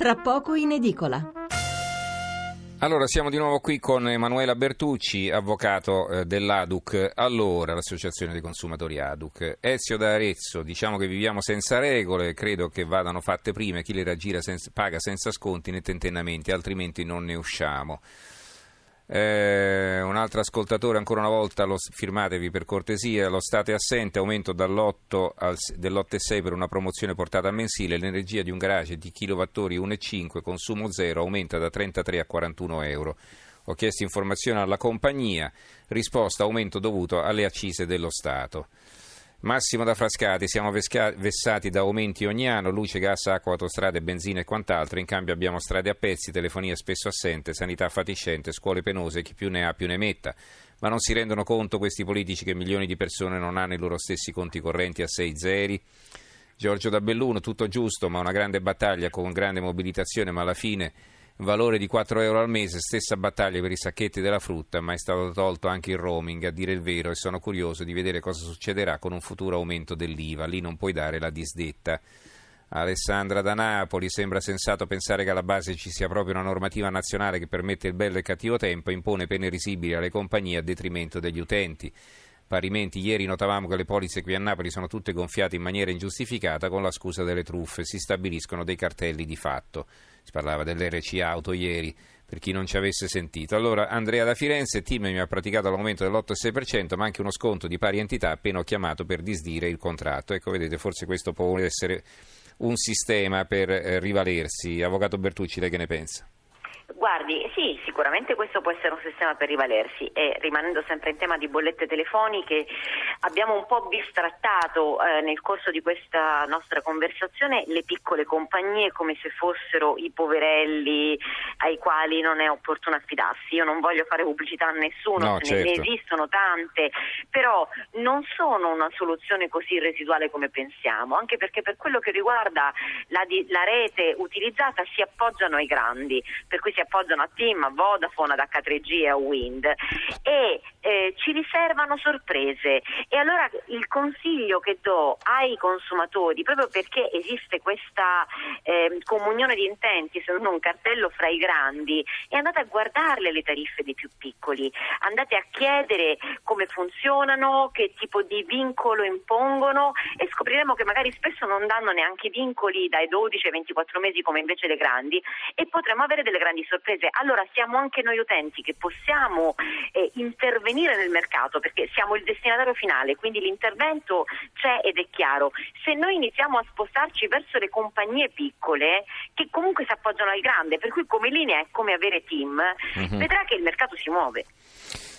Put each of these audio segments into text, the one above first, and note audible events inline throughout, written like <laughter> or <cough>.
tra poco in edicola. Allora, siamo di nuovo qui con Emanuela Bertucci, avvocato eh, dell'ADUC, allora l'Associazione dei Consumatori ADUC. Ezio da Arezzo, diciamo che viviamo senza regole, credo che vadano fatte prima, chi le raggira senza, paga senza sconti né tentennamenti, altrimenti non ne usciamo. Eh, un altro ascoltatore, ancora una volta, lo, firmatevi per cortesia, lo Stato è assente, aumento dall'8 al, dell'8,6 per una promozione portata al mensile, l'energia di un garage di kilowattori 1,5, consumo zero, aumenta da 33 a 41 euro. Ho chiesto informazioni alla compagnia, risposta aumento dovuto alle accise dello Stato. Massimo da Frascati, siamo vesca- vessati da aumenti ogni anno, luce, gas, acqua, autostrade, benzina e quant'altro, in cambio abbiamo strade a pezzi, telefonia spesso assente, sanità fatiscente, scuole penose, chi più ne ha più ne metta. Ma non si rendono conto questi politici che milioni di persone non hanno i loro stessi conti correnti a 6 zeri? Giorgio da Belluno, tutto giusto, ma una grande battaglia con grande mobilitazione, ma alla fine valore di 4 euro al mese, stessa battaglia per i sacchetti della frutta, ma è stato tolto anche il roaming, a dire il vero, e sono curioso di vedere cosa succederà con un futuro aumento dell'IVA. Lì non puoi dare la disdetta. Alessandra da Napoli, sembra sensato pensare che alla base ci sia proprio una normativa nazionale che permette il bello e il cattivo tempo e impone pene risibili alle compagnie a detrimento degli utenti. Parimenti, ieri notavamo che le polizze qui a Napoli sono tutte gonfiate in maniera ingiustificata con la scusa delle truffe. Si stabiliscono dei cartelli di fatto. Si parlava dell'RC Auto ieri, per chi non ci avesse sentito. Allora, Andrea da Firenze, Tim mi ha praticato l'aumento dell'8,6%, ma anche uno sconto di pari entità appena ho chiamato per disdire il contratto. Ecco, vedete, forse questo può essere un sistema per eh, rivalersi. Avvocato Bertucci, lei che ne pensa? Guardi, sì, sicuramente questo può essere un sistema per rivalersi e rimanendo sempre in tema di bollette telefoniche abbiamo un po' bistrattato eh, nel corso di questa nostra conversazione le piccole compagnie come se fossero i poverelli ai quali non è opportuno affidarsi. Io non voglio fare pubblicità a nessuno, no, certo. ne esistono tante, però non sono una soluzione così residuale come pensiamo, anche perché per quello che riguarda la, la rete utilizzata si appoggiano ai grandi, per cui si appoggiano a Team, a Vodafone, ad H3G e a Wind e eh, ci riservano sorprese e allora il consiglio che do ai consumatori, proprio perché esiste questa eh, comunione di intenti, se non un cartello fra i grandi, è andate a guardarle le tariffe dei più piccoli, andate a chiedere come funzionano, che tipo di vincolo impongono e scopriremo che magari spesso non danno neanche vincoli dai 12 ai 24 mesi come invece le grandi e potremo avere delle grandi sorprese. Allora siamo anche noi utenti che possiamo eh, intervenire nel mercato perché siamo il destinatario finale, quindi l'intervento c'è ed è chiaro. Se noi iniziamo a spostarci verso le compagnie piccole che comunque si appoggiano al grande, per cui come linea è come avere team, mm-hmm. vedrà che il mercato si muove.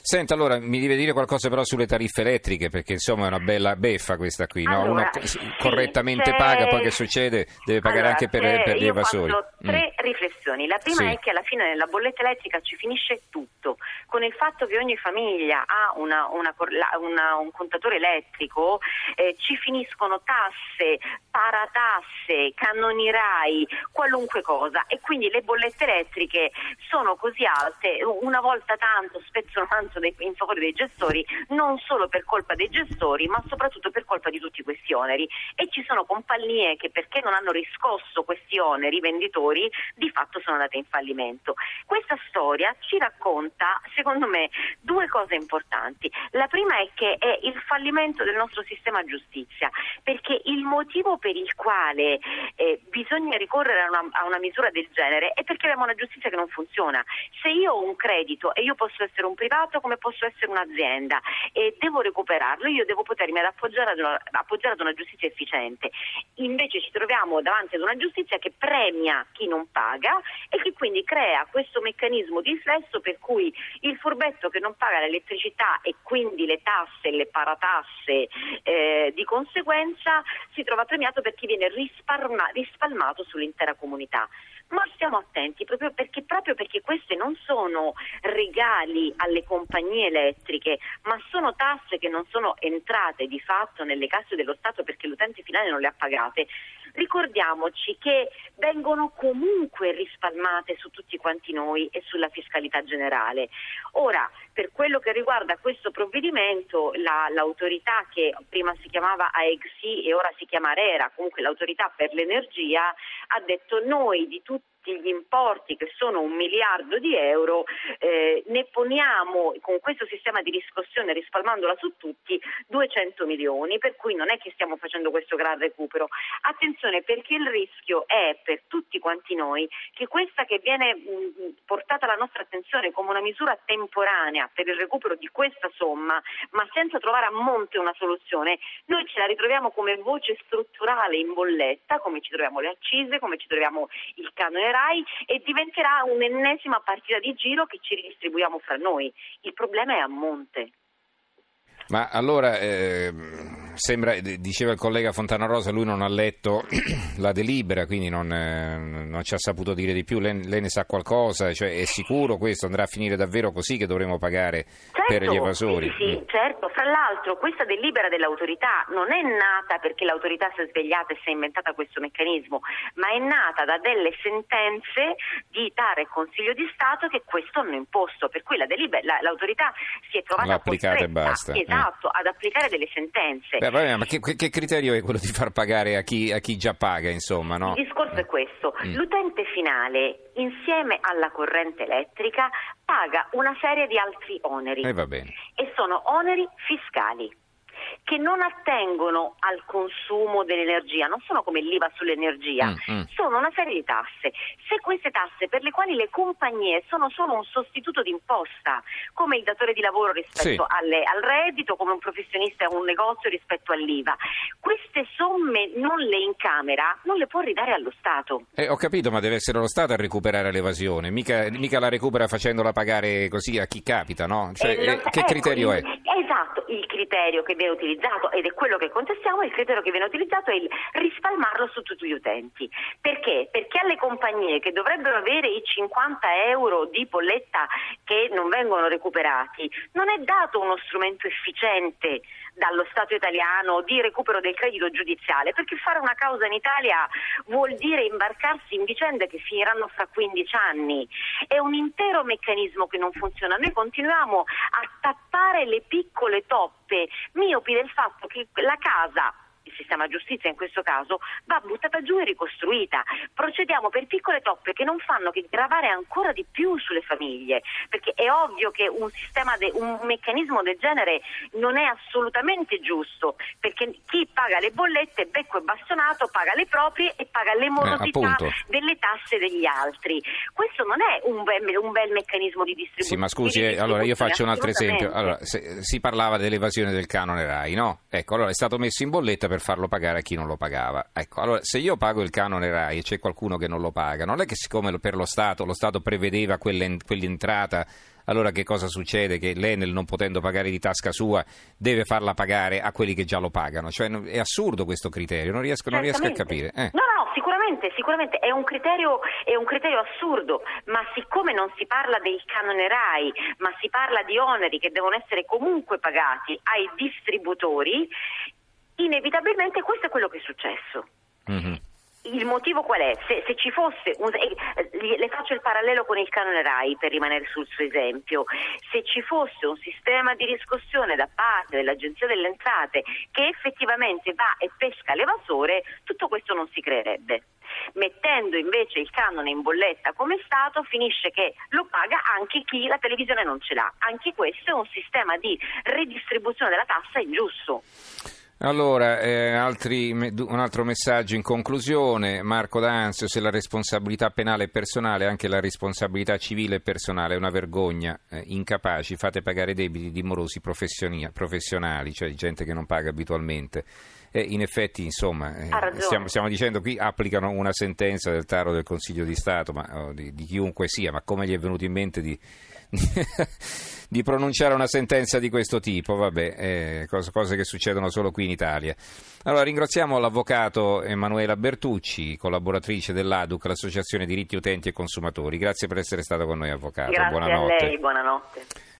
Senta, allora mi deve dire qualcosa però sulle tariffe elettriche, perché insomma è una bella beffa questa qui, no? allora, Uno sì, correttamente paga, poi che succede? Deve pagare allora, anche per, per gli evasori. Ho tre mm. riflessioni. La prima sì. è che alla fine nella bolletta elettrica ci finisce tutto, con il fatto che ogni famiglia ha una, una, una, un contatore elettrico, eh, ci finiscono tasse, paratasse, cannonirai, qualunque cosa e quindi le bollette elettriche sono così alte, una volta tanto spezzano tanto dei, in favore dei gestori, non solo per colpa dei gestori, ma soprattutto per colpa di tutti questi oneri. E ci sono compagnie che perché non hanno riscosso questi oneri, i venditori, di fatto sono andate in fallimento. Questa storia ci racconta, secondo me, due cose importanti. La prima è che è il fallimento del nostro sistema giustizia, perché il motivo per il quale eh, bisogna ricorrere a una, a una misura del genere è perché abbiamo una giustizia che non funziona. Se io ho un credito e io posso essere un privato, come posso essere un'azienda e devo recuperarlo, io devo potermi appoggiare, ad una, appoggiare ad una giustizia efficiente. Invece ci troviamo davanti ad una giustizia che premia chi non paga e che quindi crea questo meccanismo di riflesso per cui il furbetto che non paga l'elettricità e quindi le tasse e le paratasse eh, di conseguenza si trova premiato per chi viene rispalmato sull'intera comunità ma stiamo attenti proprio perché, proprio perché queste non sono regali alle compagnie elettriche, ma sono tasse che non sono entrate di fatto nelle casse dello Stato perché l'utente finale non le ha pagate. Ricordiamoci che vengono comunque risparmate su tutti quanti noi e sulla fiscalità generale. Ora, per quello che riguarda questo provvedimento, la, l'autorità che prima si chiamava AEGSI e ora si chiama RERA, comunque l'autorità per l'energia, ha detto noi di tutti tutti gli importi che sono un miliardo di euro, eh, ne poniamo con questo sistema di riscossione rispalmandola su tutti 200 milioni, per cui non è che stiamo facendo questo gran recupero. Attenzione perché il rischio è per tutti quanti noi che questa che viene mh, portata alla nostra attenzione come una misura temporanea per il recupero di questa somma, ma senza trovare a monte una soluzione, noi ce la ritroviamo come voce strutturale in bolletta, come ci troviamo le accise, come ci troviamo il canone RAI e diventerà un'ennesima partita di giro che ci ridistribuiamo fra noi. Il problema è a monte. Ma allora, eh, sembra, diceva il collega Fontana Rosa, lui non ha letto <clears throat> la delibera, quindi non, eh, non, ci ha saputo dire di più. Lei, lei ne sa qualcosa? Cioè, è sicuro questo? Andrà a finire davvero così che dovremo pagare certo, per gli evasori? Sì, sì, mm. certo. Fra l'altro questa delibera dell'autorità non è nata perché l'autorità si è svegliata e si è inventata questo meccanismo, ma è nata da delle sentenze di TAR e Consiglio di Stato che questo hanno imposto. Per cui la delibera, la, l'autorità si è trovata L'ha applicata e basta. Esatto esatto, ad applicare delle sentenze. Beh, vabbè, ma che, che, criterio è quello di far pagare a chi, a chi già paga, insomma? No? Il discorso è questo, mm. l'utente finale insieme alla corrente elettrica paga una serie di altri oneri e, e sono oneri fiscali che non attengono al consumo dell'energia, non sono come l'IVA sull'energia, mm, mm. sono una serie di tasse. Se queste tasse per le quali le compagnie sono solo un sostituto d'imposta, come il datore di lavoro rispetto sì. alle, al reddito, come un professionista o un negozio rispetto all'IVA, queste somme non le incamera, non le può ridare allo Stato. Eh, ho capito, ma deve essere lo Stato a recuperare l'evasione, mica, mica la recupera facendola pagare così a chi capita, no? Cioè, eh, eh, che ecco, criterio è? Esatto, il criterio che viene utilizzato, ed è quello che contestiamo, il criterio che viene utilizzato è il rispalmarlo su tutti gli utenti. Perché? Perché alle compagnie che dovrebbero avere i 50 euro di bolletta che non vengono recuperati, non è dato uno strumento efficiente dallo Stato italiano di recupero del credito giudiziale, perché fare una causa in Italia vuol dire imbarcarsi in vicende che finiranno fra 15 anni. È un intero meccanismo che non funziona. Noi continuiamo a tappare le piccole toppe miopi del fatto che la casa sistema giustizia in questo caso, va buttata giù e ricostruita. Procediamo per piccole toppe che non fanno che gravare ancora di più sulle famiglie, perché è ovvio che un, de, un meccanismo del genere non è assolutamente giusto, perché chi paga le bollette, becco e bastonato, paga le proprie e paga le morosità eh, delle tasse degli altri. Questo non è un bel, un bel meccanismo di distribuzione. Sì, ma scusi, eh, allora io faccio un altro esempio. Allora, se, si parlava dell'evasione del canone RAI, no? Ecco, allora è stato messo in bolletta per farlo pagare a chi non lo pagava. Ecco, allora se io pago il canone RAI e c'è qualcuno che non lo paga, non è che siccome per lo Stato, lo Stato prevedeva quell'entrata allora che cosa succede? Che l'Enel non potendo pagare di tasca sua deve farla pagare a quelli che già lo pagano? Cioè, è assurdo questo criterio, non riesco, non riesco a capire. Eh. No, no, sicuramente, sicuramente è un, criterio, è un criterio assurdo, ma siccome non si parla del canone RAI, ma si parla di oneri che devono essere comunque pagati ai distributori, inevitabilmente questo è quello che è successo. Mm-hmm. Il motivo qual è? Se, se ci fosse, un, eh, le faccio il parallelo con il canone RAI per rimanere sul suo esempio, se ci fosse un sistema di riscossione da parte dell'Agenzia delle Entrate che effettivamente va e pesca l'evasore, tutto questo non si creerebbe. Mettendo invece il canone in bolletta come Stato finisce che lo paga anche chi la televisione non ce l'ha. Anche questo è un sistema di ridistribuzione della tassa ingiusto. Allora, eh, altri, un altro messaggio in conclusione. Marco D'Anzio, se la responsabilità penale è personale, anche la responsabilità civile è personale, è una vergogna. Eh, incapaci, fate pagare debiti di morosi professionali, cioè gente che non paga abitualmente. E in effetti, insomma, eh, stiamo, stiamo, dicendo qui applicano una sentenza del Taro del Consiglio di Stato, ma, oh, di, di chiunque sia, ma come gli è venuto in mente di <laughs> di pronunciare una sentenza di questo tipo, vabbè, eh, cose, cose, che succedono solo qui in Italia. Allora ringraziamo l'avvocato Emanuela Bertucci, collaboratrice dell'ADUC, l'Associazione Diritti Utenti e Consumatori. Grazie per essere stato con noi, avvocato. Grazie buonanotte. a lei, buonanotte.